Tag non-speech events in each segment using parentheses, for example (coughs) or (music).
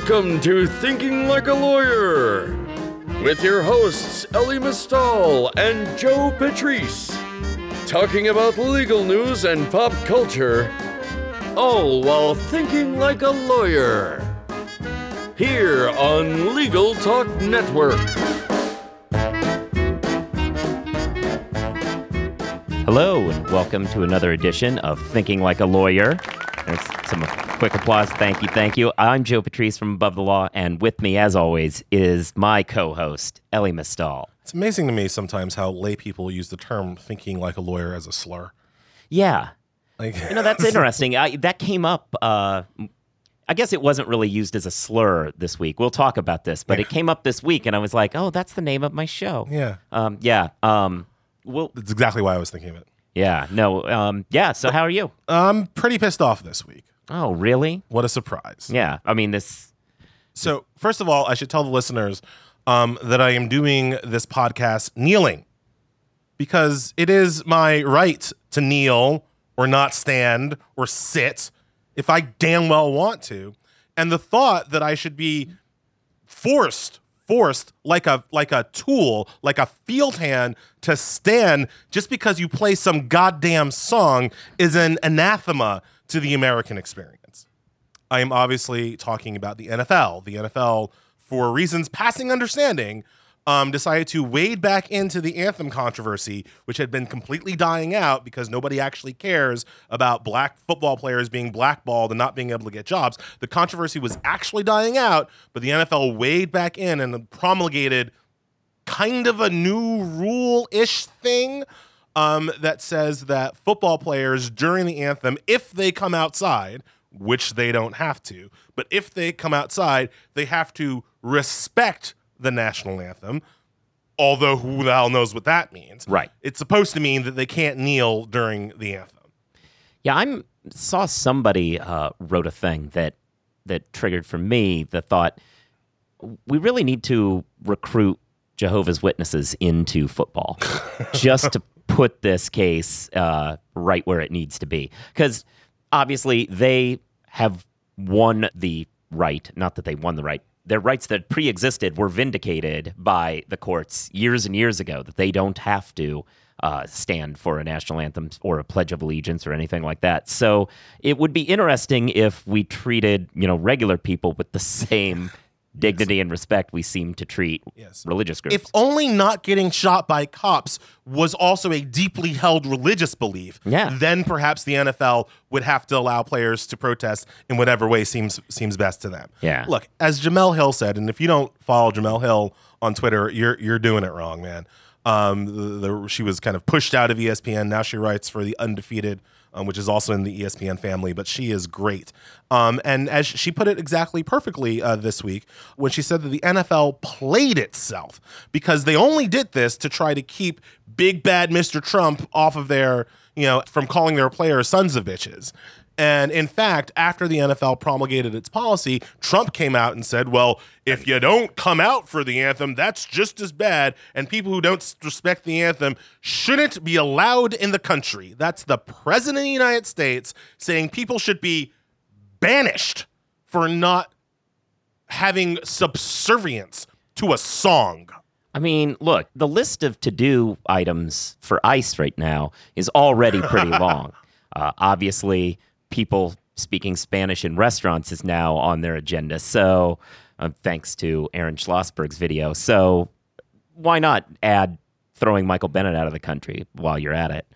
Welcome to Thinking Like a Lawyer with your hosts Elie Mistal and Joe Patrice, talking about legal news and pop culture, all while thinking like a lawyer. Here on Legal Talk Network. Hello, and welcome to another edition of Thinking Like a Lawyer. There's some quick applause. Thank you, thank you. I'm Joe Patrice from Above the Law, and with me, as always, is my co host, Elie Mistal. It's amazing to me sometimes how lay people use the term thinking like a lawyer as a slur. Yeah. Like, You know, that's (laughs) interesting. I, that came up. Uh, I guess it wasn't really used as a slur this week. We'll talk about this, but it came up this week, and I was like, oh, that's the name of my show. yeah, Um, yeah. Um, well, that's exactly why I was thinking of it. Yeah. No. Um, yeah. So, how are you? I'm pretty pissed off this week. Oh, really? What a surprise. Yeah. I mean, this. So, first of all, I should tell the listeners um, that I am doing this podcast kneeling because it is my right to kneel or not stand or sit if I damn well want to. And the thought that I should be forced forced like a like a tool like a field hand to stand just because you play some goddamn song is an anathema to the american experience. I am obviously talking about the nfl the nfl for reasons passing understanding um, decided to wade back into the anthem controversy, which had been completely dying out because nobody actually cares about black football players being blackballed and not being able to get jobs. The controversy was actually dying out, but the NFL waded back in and promulgated kind of a new rule ish thing um, that says that football players during the anthem, if they come outside, which they don't have to, but if they come outside, they have to respect the national anthem. Although who the hell knows what that means? Right. It's supposed to mean that they can't kneel during the anthem. Yeah, I'm saw somebody uh, wrote a thing that that triggered for me the thought we really need to recruit Jehovah's Witnesses into football (laughs) just to put this case uh, right where it needs to be because obviously they have won the right not that they won the right their rights that pre-existed were vindicated by the courts years and years ago that they don't have to uh, stand for a national anthem or a pledge of allegiance or anything like that. So it would be interesting if we treated you know regular people with the (laughs) same dignity and respect we seem to treat Yes. religious groups. If only not getting shot by cops was also a deeply held religious belief, Yeah. then perhaps the NFL would have to allow players to protest in whatever way seems seems best to them. Yeah. Look, as Jemele Hill said, and if you don't follow Jemele Hill on Twitter, you're you're doing it wrong, man. Um, the, the, she was kind of pushed out of ESPN. Now she writes for the Undefeated, um, which is also in the ESPN family. But she is great. Um, and as she put it exactly perfectly uh, this week, when she said that the NFL played itself because they only did this to try to keep big bad Mr. Trump off of their, you know, from calling their players sons of bitches. And in fact, after the NFL promulgated its policy, Trump came out and said, well, if you don't come out for the anthem, that's just as bad. And people who don't respect the anthem shouldn't be allowed in the country. That's the president of the United States saying people should be banished for not having subservience to a song. I mean, look, the list of to do items for ICE right now is already pretty (laughs) long. Uh, obviously, people speaking Spanish in restaurants is now on their agenda. So, uh, thanks to Aaron Schlossberg's video. So, why not add throwing Michael Bennett out of the country while you're at it?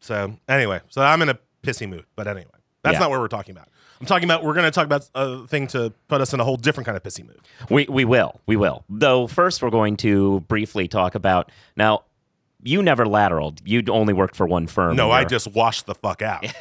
So anyway, so I'm in a pissy mood. But anyway, that's Yeah. not what we're talking about. I'm talking about we're going to talk about a thing to put us in a whole different kind of pissy mood. We we will. We will. Though first we're going to briefly talk about now you never lateraled. You only worked for one firm. No, in I just washed the fuck out. (laughs)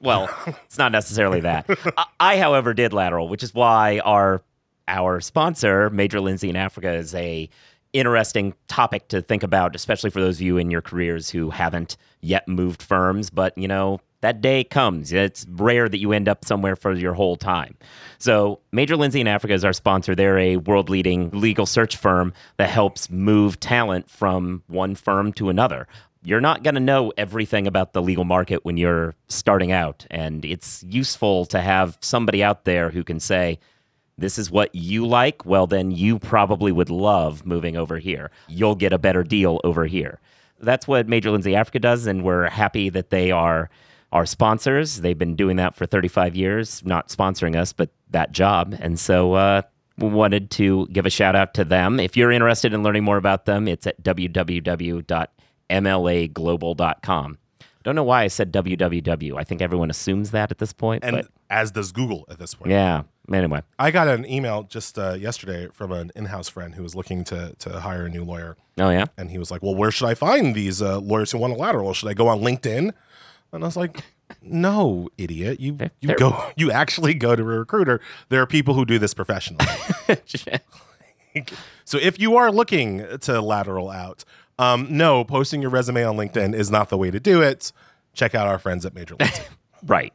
Well, (laughs) it's not necessarily that. I, I, however, did lateral, which is why our our sponsor, Major Lindsey in Africa, is a interesting topic to think about, especially for those of you in your careers who haven't yet moved firms. But you know, that day comes. It's rare that you end up somewhere for your whole time. So, Major Lindsey in Africa is our sponsor. They're a world leading legal search firm that helps move talent from one firm to another. You're not going to know everything about the legal market when you're starting out. And it's useful to have somebody out there who can say, this is what you like, well, then you probably would love moving over here. You'll get a better deal over here. That's what Major Lindsey Africa does, and we're happy that they are our sponsors. They've been doing that for 35 years, not sponsoring us, but that job. And so uh, wanted to give a shout out to them. If you're interested in learning more about them, it's at www.mlaglobal.com. Don't know why I said www. I think everyone assumes that at this point. And but as does Google at this point. yeah. Anyway, I got an email just uh, yesterday from an in-house friend who was looking to to hire a new lawyer, oh yeah. and he was like, "Well, where should I find these uh, lawyers who want a lateral? Should I go on LinkedIn?" And I was like, "No, idiot! You you they're- go you actually go to a recruiter. There are people who do this professionally. (laughs) (laughs) so if you are looking to lateral out, um, no, posting your resume on LinkedIn is not the way to do it. Check out our friends at Major Lindsey. (laughs) Right.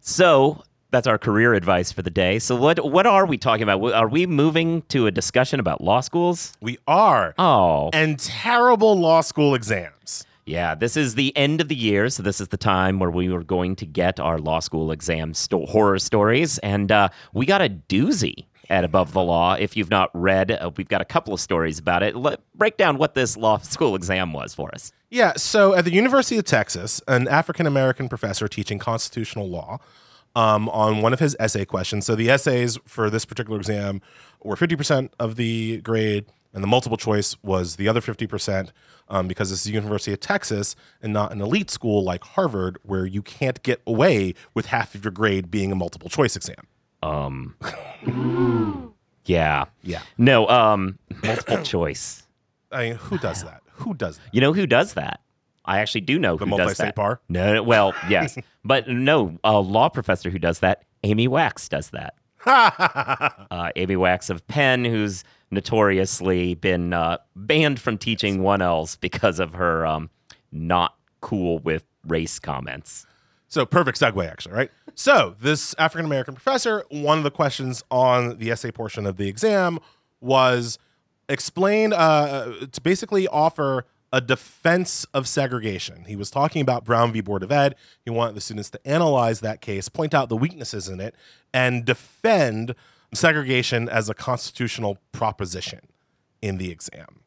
So that's our career advice for the day. So what what are we talking about? Are we moving to a discussion about law schools? we are Oh, and terrible law school exams. yeah. This is the end of the year, so this is the time where we were going to get our law school exam sto- horror stories, and uh, we got a doozy at Above the Law. If you've not read, uh, we've got a couple of stories about it. Let, break down what this law (laughs) school exam was for us. Yeah, so at the University of Texas, an African American professor teaching constitutional law um, on one of his essay questions. So the essays for this particular exam were 50% of the grade, and the multiple choice was the other 50% um, because this is the University of Texas and not an elite school like Harvard, where you can't get away with half of your grade being a multiple choice exam. Um, (laughs) yeah, Yeah. no, um, multiple (coughs) choice. I mean, who does that? Who does that? You know who does that? I actually do know The who does that. bar? No, no, well, (laughs) yes, but no, a law professor who does that. Amy Wax does that. (laughs) uh, Amy Wax of Penn, who's notoriously been uh, banned from teaching 1Ls because of her um, not cool with race comments. So perfect segue, actually, right? So this African American professor, one of the questions on the essay portion of the exam was explain uh, to basically offer a defense of segregation. He was talking about Brown v. Board of Ed. He wanted the students to analyze that case, point out the weaknesses in it, and defend segregation as a constitutional proposition in the exam.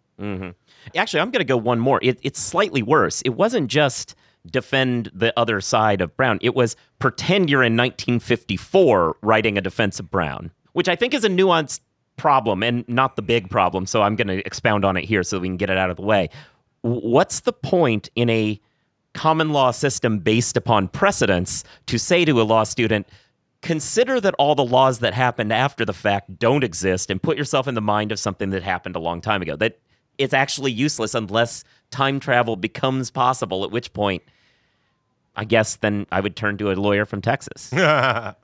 Actually, I'm going to go one more. It, it's slightly worse. It wasn't just defend the other side of Brown, it was pretend you're in 1954 writing a defense of Brown, which I think is a nuanced problem and not the big problem. So I'm going to expound on it here so we can get it out of the way. What's the point in a common law system based upon precedents to say to a law student, consider that all the laws that happened after the fact don't exist and put yourself in the mind of something that happened a long time ago. That it's actually useless unless time travel becomes possible, at which point, I guess then I would turn to a lawyer from Texas. (laughs)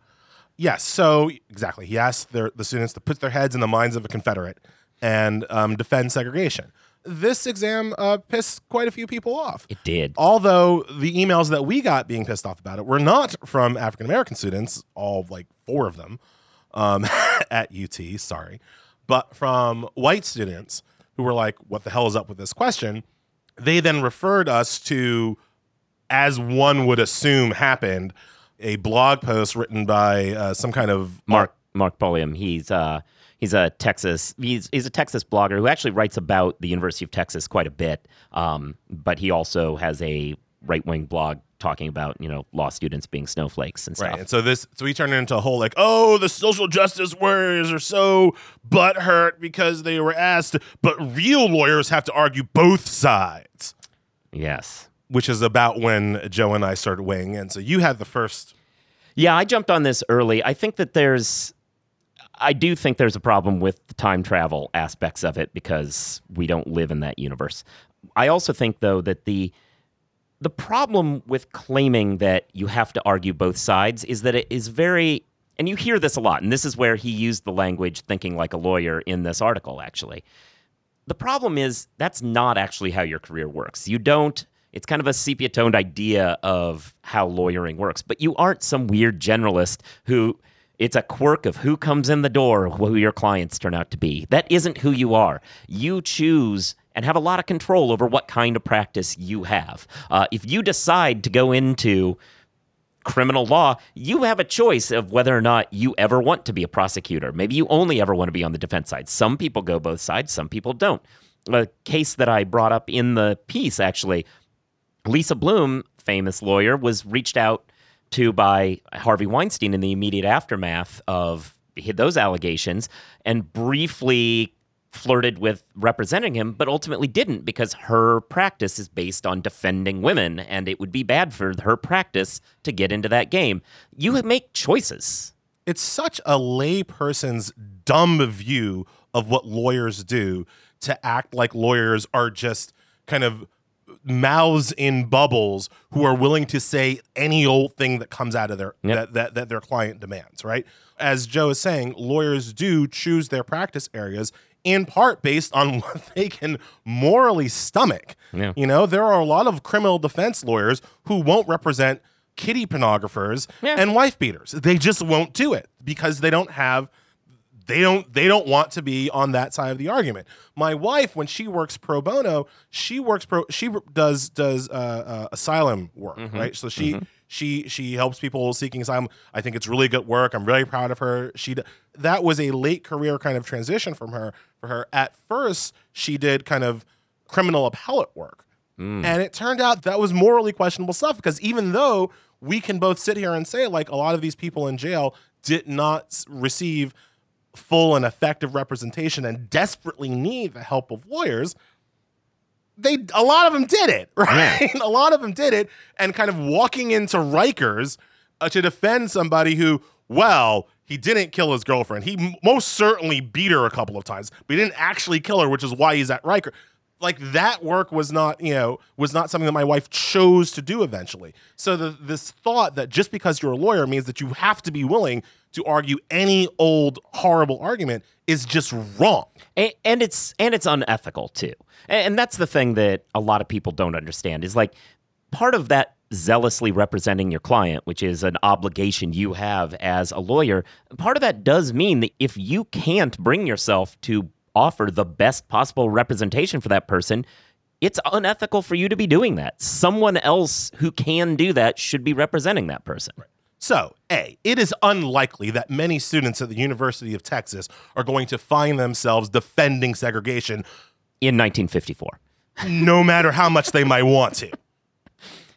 Yes, so exactly. He asked their, the students to put their heads in the minds of a Confederate and um, defend segregation. This exam uh, pissed quite a few people off. It did. Although the emails that we got being pissed off about it were not from African American students, all like four of them um, (laughs) at UT, sorry, but from white students who were like, what the hell is up with this question? They then referred us to, as one would assume happened, a blog post written by uh, some kind of Mark Mark Pulliam. He's uh he's a Texas he's he's a Texas blogger who actually writes about the University of Texas quite a bit. Um, but he also has a right wing blog talking about you know law students being snowflakes and stuff. Right. And so this so we turned it into a whole like, oh, the social justice warriors are so butthurt because they were asked, but real lawyers have to argue both sides. Yes. Which is about when Joe and I started weighing in. So you had the first Yeah, I jumped on this early. I think that there's I do think there's a problem with the time travel aspects of it because we don't live in that universe. I also think though that the the problem with claiming that you have to argue both sides is that it is very and you hear this a lot and this is where he used the language thinking like a lawyer in this article actually. The problem is that's not actually how your career works. You don't it's kind of a sepia toned idea of how lawyering works, but you aren't some weird generalist who it's a quirk of who comes in the door, who your clients turn out to be. That isn't who you are. You choose and have a lot of control over what kind of practice you have. Uh, if you decide to go into criminal law, you have a choice of whether or not you ever want to be a prosecutor. Maybe you only ever want to be on the defense side. Some people go both sides, some people don't. A case that I brought up in the piece, actually, Lisa Bloom, famous lawyer, was reached out to by Harvey Weinstein in the immediate aftermath of those allegations and briefly flirted with representing him, but ultimately didn't because her practice is based on defending women, and it would be bad for her practice to get into that game. You make choices. It's such a layperson's dumb view of what lawyers do to act like lawyers are just kind of mouths in bubbles who are willing to say any old thing that comes out of their Yep. that, that that their client demands, right? As Joe is saying, lawyers do choose their practice areas in part based on (laughs) what they can morally stomach. Yeah. You know, there are a lot of criminal defense lawyers who won't represent kitty pornographers Yeah. and wife beaters. They just won't do it because they don't have they don't they don't want to be on that side of the argument. My wife, when she works pro bono, she works pro she does does uh, uh, asylum work, right? So she she she helps people seeking asylum. I think it's really good work. I'm really proud of her. She d- that was a late career kind of transition from her for her. At first, she did kind of criminal appellate work. And it turned out that was morally questionable stuff because even though we can both sit here and say, like, a lot of these people in jail did not receive full and effective representation and desperately need the help of lawyers, they a lot of them did it, (laughs) right? a lot of them did it, and kind of walking into Rikers uh, to defend somebody who, well, he didn't kill his girlfriend. He m- most certainly beat her a couple of times, but he didn't actually kill her, which is why he's at Riker. Like that work was not, you know, was not something that my wife chose to do eventually. So the, this thought that just because you're a lawyer means that you have to be willing to argue any old horrible argument is just wrong. and, and it's and it's unethical too. And, and that's the thing that a lot of people don't understand is like part of that zealously representing your client which is an obligation you have as a lawyer part of that does mean that if you can't bring yourself to offer the best possible representation for that person it's unethical for you to be doing that. Someone else who can do that should be representing that person So, A, it is unlikely that many students at the University of Texas are going to find themselves defending segregation in 1954 no matter how much they might want to.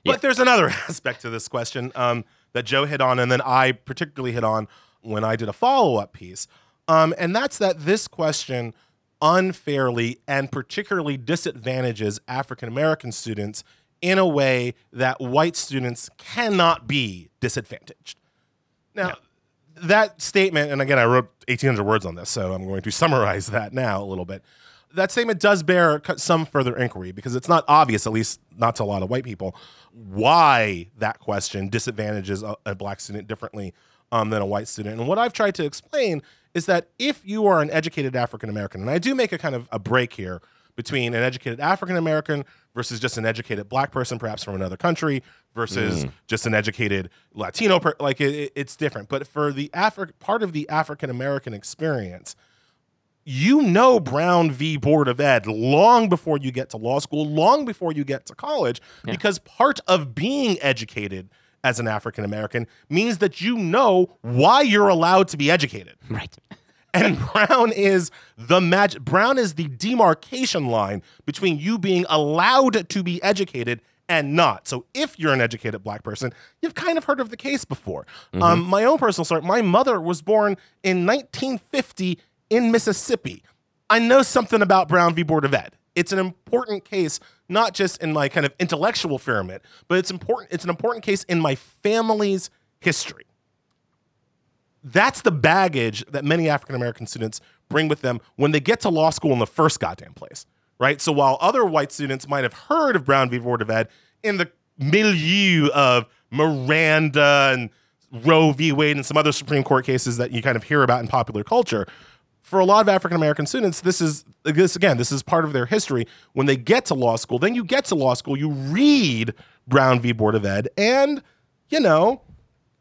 But there's another (laughs) aspect to this question um, that Joe hit on, and then I particularly hit on when I did a follow up piece. Um, and that's that this question unfairly and particularly disadvantages African American students in a way that white students cannot be disadvantaged. Now, that statement, and again, I wrote 1,800 words on this, so I'm going to summarize that now a little bit. That statement does bear some further inquiry because it's not obvious, at least not to a lot of white people, why that question disadvantages a, a black student differently um, than a white student. And what I've tried to explain is that if you are an educated African American, and I do make a kind of a break here between an educated African American versus just an educated black person, perhaps from another country, versus mm. just an educated Latino. Per- like it, it- it's different. But for the Afri- part of the African American experience, you know Brown v. Board of Ed long before you get to law school, long before you get to college, because part of being educated as an African American means that you know why you're allowed to be educated. right (laughs) And (laughs) Brown is the mag- Brown is the demarcation line between you being allowed to be educated and not. So if you're an educated black person, you've kind of heard of the case before. Um, my own personal story: my mother was born in 1950 in Mississippi. I know something about Brown v. Board of Ed. It's an important case, not just in my kind of intellectual firmament, but it's important. It's an important case in my family's history that's the baggage that many African American students bring with them when they get to law school in the first goddamn place, right? So while other white students might have heard of Brown v. Board of Ed in the milieu of Miranda and Roe v. Wade and some other Supreme Court cases that you kind of hear about in popular culture, for a lot of African American students, this is this again, this is part of their history. When they get to law school, then you get to law school, you read Brown v. Board of Ed, and you know,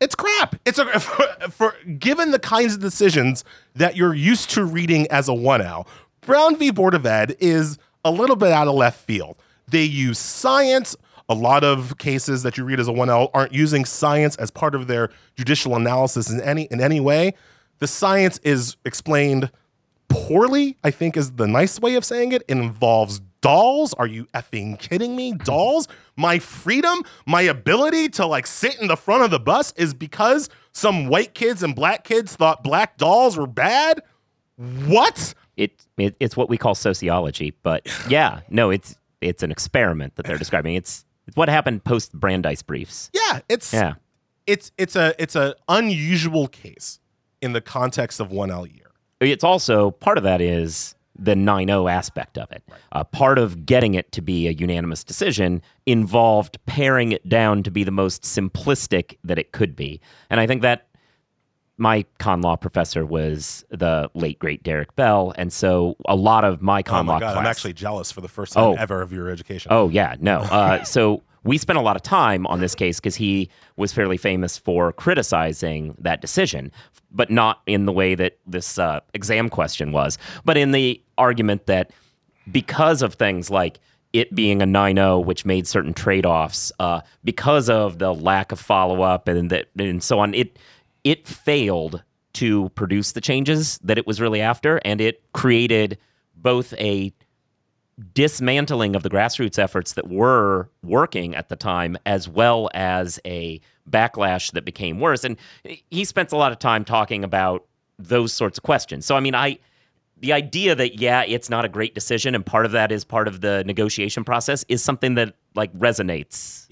it's crap. It's a (laughs) for, for given the kinds of decisions that you're used to reading as a one L. Brown v. Board of Ed is a little bit out of left field. They use science A lot of cases that you read as a 1L aren't using science as part of their judicial analysis in any in any way. The science is explained poorly, I think is the nice way of saying it. It involves dolls. Are you effing kidding me? Dolls? My freedom, my ability to like sit in the front of the bus is because some white kids and black kids thought black dolls were bad? What? It, it it's what we call sociology, but (sighs) yeah, no, it's it's an experiment that they're (sighs) describing. It's it's what happened post Brandeis briefs. Yeah, it's Yeah. it's it's a it's a unusual case in the context of 1L year. It's also part of that is the 9-0 aspect of it. Uh, part of getting it to be a unanimous decision involved paring it down to be the most simplistic that it could be. And I think that my con law professor was the late great Derek Bell, and so a lot of my con Oh my law god, class. I'm actually jealous for the first time Oh. ever of your education. Oh yeah, no. (laughs) Uh, so we spent a lot of time on this case because he was fairly famous for criticizing that decision, but not in the way that this uh, exam question was, but in the argument that because of things like it being a 9-0 which made certain trade-offs uh, because of the lack of follow-up and that and so on it it failed to produce the changes that it was really after and it created both a dismantling of the grassroots efforts that were working at the time, as well as a backlash that became worse. And he spent a lot of time talking about those sorts of questions. So, I mean, I. The idea that yeah, it's not a great decision, and part of that is part of the negotiation process, is something that like resonates.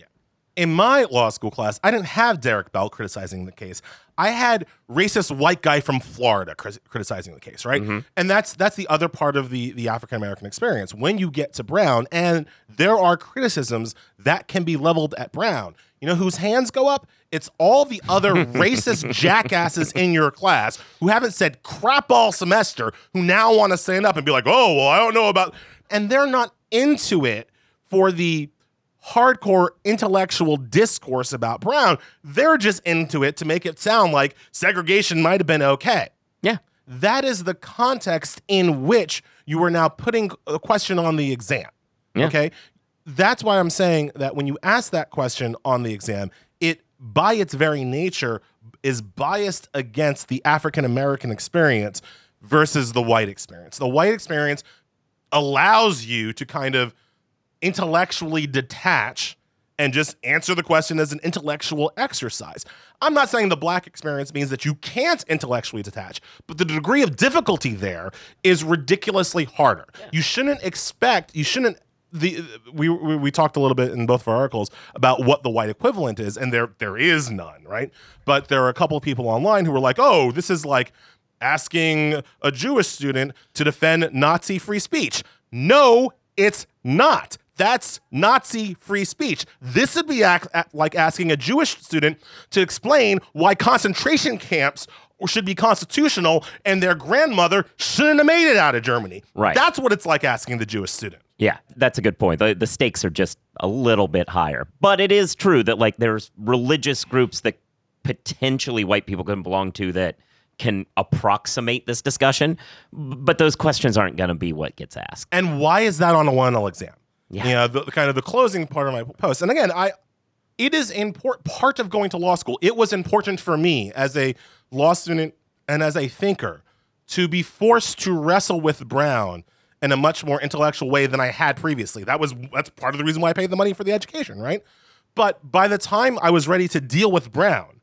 In my law school class, I didn't have Derek Bell criticizing the case. I had racist white guy from Florida cri- criticizing the case, right? Mm-hmm. And that's that's the other part of the the African American experience. When you get to Brown, and there are criticisms that can be leveled at Brown. You know whose hands go up? It's all the other (laughs) racist jackasses in your class who haven't said crap all semester, who now want to stand up and be like, "Oh, well, I don't know about," and they're not into it for the hardcore intellectual discourse about Brown. They're just into it to make it sound like segregation might have been okay. Yeah, That is the context in which you are now putting a question on the exam. Yeah. Okay. That's why I'm saying that when you ask that question on the exam, it by its very nature is biased against the African American experience versus the white experience. The white experience allows you to kind of intellectually detach and just answer the question as an intellectual exercise. I'm not saying the black experience means that you can't intellectually detach, but the degree of difficulty there is ridiculously harder. You shouldn't expect, you shouldn't the we, we we talked a little bit in both of our articles about what the white equivalent is and there there is none, right? But there are a couple of people online who were like, "Oh, this is like asking a Jewish student to defend Nazi free speech." No, it's not. That's Nazi free speech. This would be act, act- like asking a Jewish student to explain why concentration camps should be constitutional and their grandmother shouldn't have made it out of Germany. Right. That's what it's like asking the Jewish student. Yeah, that's a good point. The, the stakes are just a little bit higher. But it is true that like there's religious groups that potentially white people can belong to that can approximate this discussion, but those questions aren't going to be what gets asked. And why is that on a 1L exam? Yeah. You know, the, the kind of the closing part of my post. And again, I it is important part of going to law school. It was important for me as a law student and as a thinker to be forced to wrestle with Brown in a much more intellectual way than I had previously. That was that's part of the reason why I paid the money for the education, right? But by the time I was ready to deal with Brown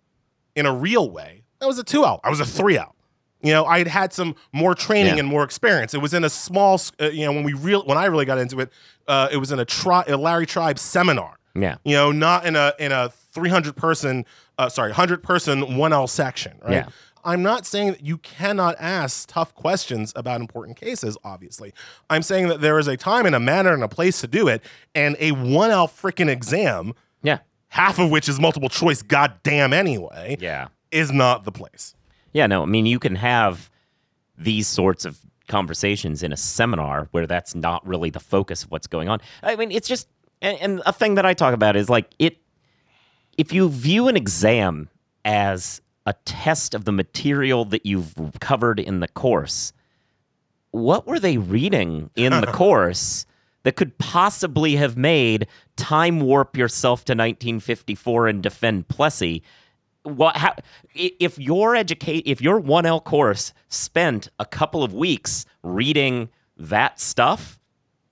in a real way, that was a two out. I was a three out. You know, I had had some more training Yeah. and more experience. It was in a small, uh, you know, when we real when I really got into it, uh, it was in a, tri- a Larry Tribe seminar. Yeah. You know, not in a in a 300 person, uh, sorry, 100 person 1L section, right? Yeah. I'm not saying that you cannot ask tough questions about important cases, obviously. I'm saying that there is a time and a manner and a place to do it, and a 1L freaking exam, Yeah. half of which is multiple choice, goddamn anyway, Yeah. is not the place. Yeah, no, I mean, you can have these sorts of conversations in a seminar where that's not really the focus of what's going on. I mean, it's just, and, and a thing that I talk about is like it, if you view an exam as a test of the material that you've covered in the course, what were they reading in the (laughs) course that could possibly have made time warp yourself to 1954 and defend Plessy. What how, if your educate if your 1L course spent a couple of weeks reading that stuff,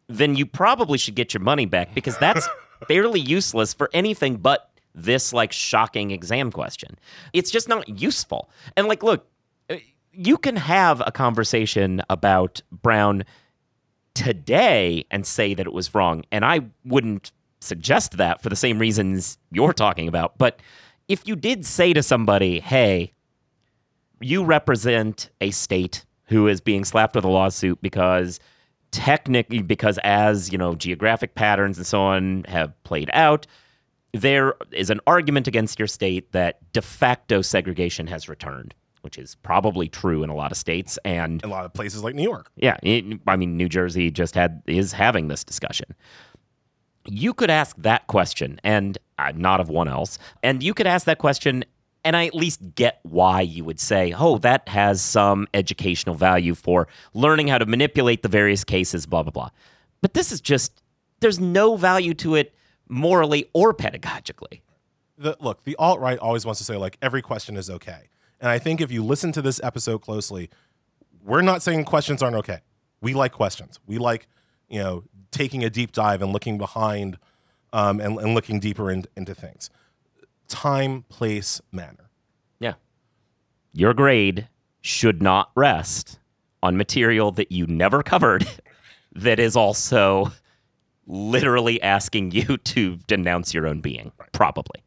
then you probably should get your money back because that's (laughs) fairly useless for anything but this like shocking exam question. It's just not useful. And like look, uh, you can have a conversation about Brown today and say that it was wrong. And I wouldn't suggest that for the same reasons you're talking about. But if you did say to somebody, hey, you represent a state who is being slapped with a lawsuit because technically because as you know geographic patterns and so on have played out there is an argument against your state that de facto segregation has returned which is probably true in a lot of states and a lot of places like New York. yeah, it, I mean, New Jersey just had is having this discussion. You could ask that question, and uh, not of one else, and you could ask that question, and I at least get why you would say, "Oh, that has some educational value for learning how to manipulate the various cases." Blah blah blah. But this is just there's no value to it morally or pedagogically. the look, the alt right always wants to say like every question is okay. And I think if you listen to this episode closely, we're not saying questions aren't okay. We like questions. We like, you know, taking a deep dive and looking behind um, and, and looking deeper in, into things. Time, place, manner. Yeah. Your grade should not rest on material that you never covered (laughs) that is also literally asking you (laughs) to denounce your own being, probably.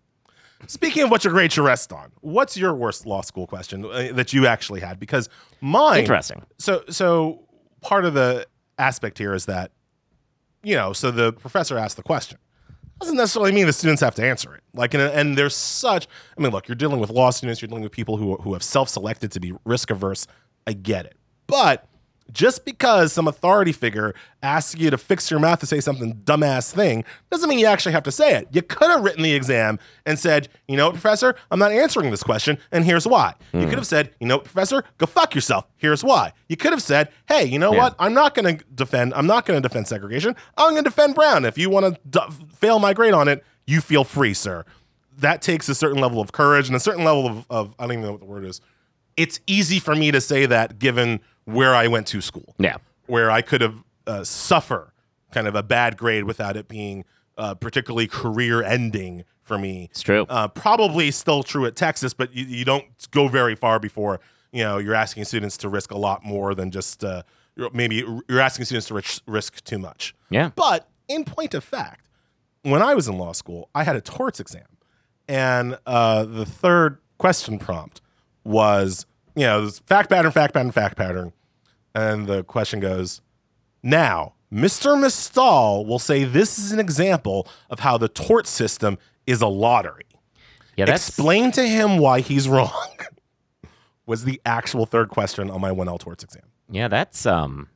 Speaking of what your grade should rest on, what's your worst law school question uh, that you actually had? Because mine, Interesting. So, so part of the aspect here is that, you know, so the professor asked the question. Doesn't necessarily mean the students have to answer it. Like, and, and there's such. I mean, look, you're dealing with law students. You're dealing with people who who have self-selected to be risk averse. I get it, but just because some authority figure asks you to fix your mouth to say something dumbass thing doesn't mean you actually have to say it. You could have written the exam and said, you know what, professor, I'm not answering this question, and here's why. You hmm. could have said, you know what, professor, go fuck yourself. Here's why. You could have said, hey, you know Yeah. what, I'm not going to defend. I'm not going to defend segregation. I'm going to defend Brown. If you want to d- fail my grade on it, you feel free, sir. That takes a certain level of courage and a certain level of, of I don't even know what the word is. It's easy for me to say that given where I went to school Yeah. where I could have uh, suffer kind of a bad grade without it being uh, particularly career ending for me. It's true. Uh, probably still true at Texas, but you, you don't go very far before you know you're asking students to risk a lot more than just uh, you're- maybe you're asking students to risk, too much. Yeah. But in point of fact, when I was in law school, I had a torts exam, and uh, the third question prompt was you know this fact pattern, fact pattern, fact pattern, and the question goes, now Mr. Mistal will say this is an example of how the tort system is a lottery. Yeah, that's Explain to him why he's (laughs) wrong. was the actual third question on my 1L torts exam. yeah, that's um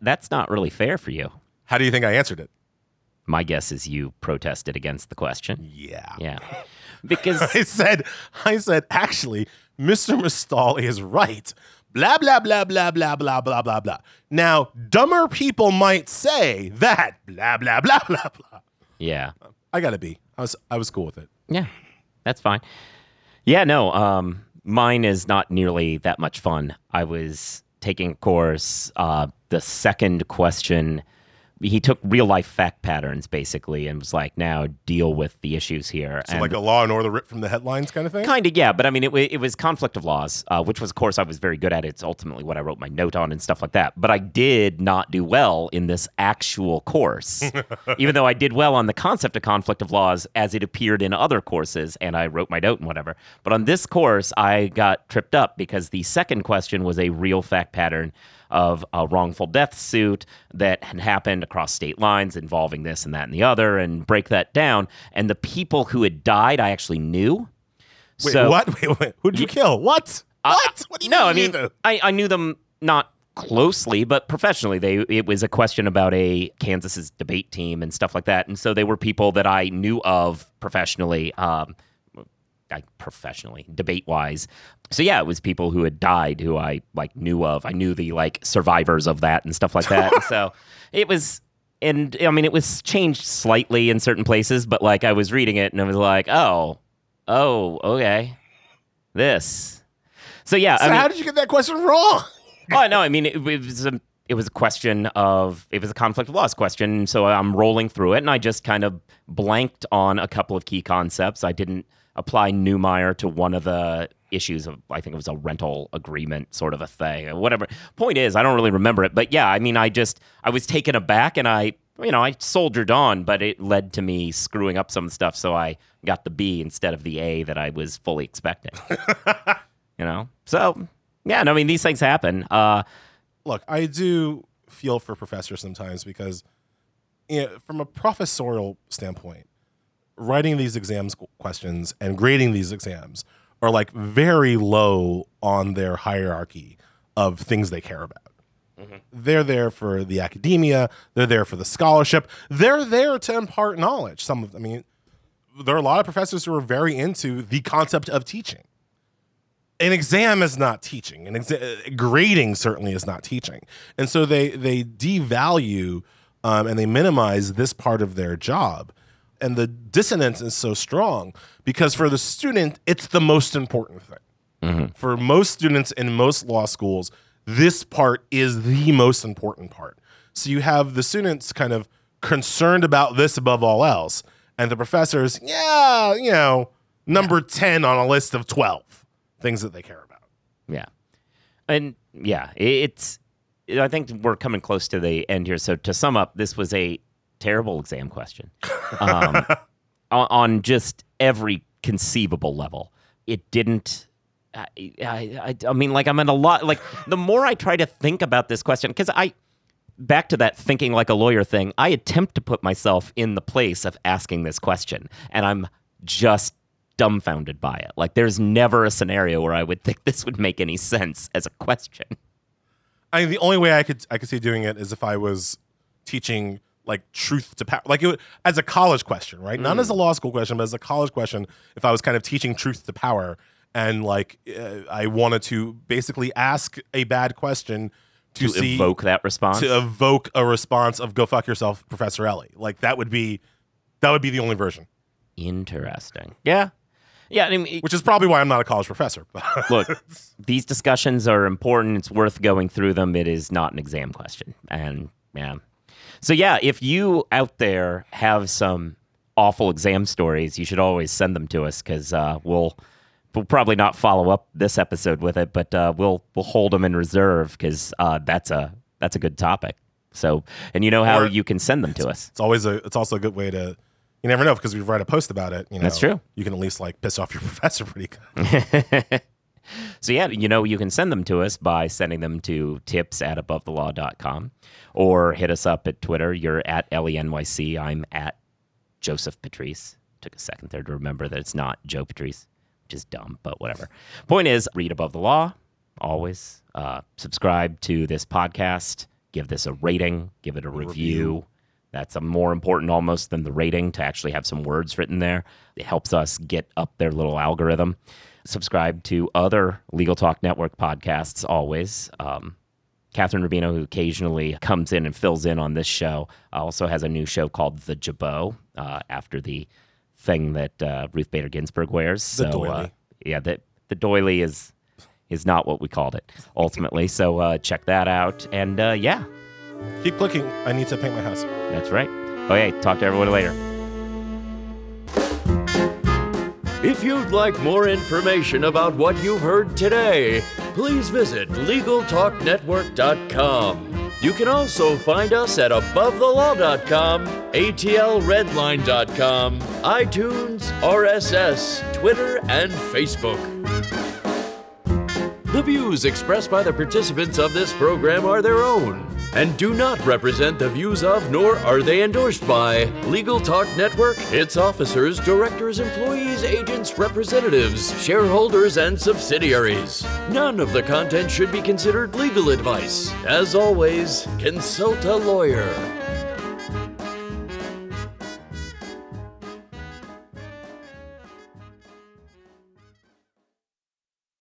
that's not really fair for you. How do you think I answered it? My guess is you protested against the question. Yeah. Yeah. (laughs) Because I said, I said, actually, Mr. Mistal is right. Blah, blah, blah, blah, blah, blah, blah, blah, blah. Now, dumber people might say that blah, blah, blah, (laughs) blah, blah. yeah. I got to be. I was, I was cool with it. Yeah, that's fine. Yeah, no, um, mine is not nearly that much fun. I was taking a course. Uh, the second question, he took real life fact patterns basically and was like, now deal with the issues here. So and like a law and order ripped from the headlines kind of thing? Kind of, yeah. But I mean, it, it was conflict of laws, uh, which was, of course, I was very good at. It's ultimately what I wrote my note on and stuff like that. But I did not do well in this actual course, (laughs) even though I did well on the concept of conflict of laws as it appeared in other courses, and I wrote my note and whatever. But on this course, I got tripped up because the second question was a real fact pattern of a wrongful death suit that had happened across state lines involving this and that and the other, and break that down. And the people who had died, I actually knew. Wait, so, what? (laughs) Wait, wait. Who'd you kill? What? what? What do you No, mean I mean. I, I knew them not closely, but professionally. They it was a question about a Kansas's debate team and stuff like that, and so they were people that I knew of professionally. Um, like professionally, debate wise. So yeah, it was people who had died who I like knew of. I knew the like survivors of that and stuff like that. (laughs) so it was and I mean it was changed slightly in certain places, but like I was reading it and I was like, oh, oh, okay. This. So yeah, So I mean, how did you get that question wrong? oh no, I mean it, it was a it was a question of it was a conflict of laws question. So I'm rolling through it, and I just kind of blanked on a couple of key concepts. I didn't apply Neumeier to one of the issues of I think it was a rental agreement sort of a thing or whatever. Point is, I don't really remember it, but yeah, I mean, I just I was taken aback, and I you know I soldiered on, but it led to me screwing up some stuff, so I got the B instead of the A that I was fully expecting. (laughs) you know, so yeah, no, I mean these things happen. Uh, Look, I do feel for professors sometimes because, you know, from a professorial standpoint, writing these exams questions and grading these exams are like very low on their hierarchy of things they care about. Mm-hmm. They're there for the academia. They're there for the scholarship. They're there to impart knowledge. Some of, I mean, there are a lot of professors who are very into the concept of teaching an exam is not teaching. An exa- grading certainly is not teaching. And so they they devalue um, and they minimize this part of their job. And the dissonance is so strong because for the student it's the most important thing. For most students in most law schools this part is the most important part. So you have the students kind of concerned about this above all else and the professors yeah you know number 10 on a list of 12 things that they care about Yeah. And yeah, it's, I think we're coming close to the end here. So to sum up, this was a terrible exam question um, (laughs) on, just every conceivable level. It didn't. I, I, I mean, like, I'm in a lot. Like, the more I try to think about this question, because I, back to that thinking like a lawyer thing, I attempt to put myself in the place of asking this question, and I'm just dumbfounded by it. Like, there's never a scenario where I would think this would make any sense as a question. I mean, the only way I could I could see doing it is if I was teaching like truth to power, like it, would- as a college question, right? Not as a law school question, but as a college question. If I was kind of teaching truth to power, and like uh, I wanted to basically ask a bad question to, To see evoke that response. to evoke a response of "Go fuck yourself, Professor Elie." Like that would be that would be the only version, Interesting. Yeah. Yeah. I mean, which is probably why I'm not a college professor. But (laughs) look, these discussions are important. It's worth going through them. It is not an exam question. And yeah. So, yeah, if you out there have some awful exam stories, you should always send them to us because uh, we'll. We'll probably not follow up this episode with it, but uh, we'll we'll hold them in reserve because uh, that's a that's a good topic. So, and you know how Or- you can send them to us. it's always a it's also a good way to you never know because we write a post about it. You know, That's true. You can at least like piss off your (laughs) professor pretty good. (laughs) So yeah, you know, you can send them to us by sending them to tips at abovethelaw.com or hit us up at Twitter. You're at ElieNYC. I'm at Joseph Patrice. Took a second there to remember that it's not Joe Patrice, which is dumb, but whatever. Point is, read Above the Law, always. Uh, subscribe to this podcast. Give this a rating. Give it a review. That's a more important almost than the rating to actually have some words written there. It helps us get up their little algorithm. Subscribe to other Legal Talk Network podcasts always. Um, Kathryn Rubino, who occasionally comes in and fills in on this show, also has a new show called The Jabot uh, after the thing that uh, Ruth Bader Ginsburg wears. The so, Uh, doily. yeah, the, the doily is is not what we called it ultimately. so uh, check that out. And uh, yeah, Keep clicking. I need to paint my house. that's right. Okay, talk to everyone later. If you'd like more information about what you've heard today, please visit LegalTalkNetwork.com. You can also find us at AboveTheLaw.com, ATLRedline.com, iTunes, RSS, Twitter, and Facebook. The views expressed by the participants of this program are their own and do not represent the views of nor are they endorsed by Legal Talk Network, its officers, directors, employees, agents, representatives, shareholders, and subsidiaries. None of the content should be considered legal advice. As always, consult a lawyer.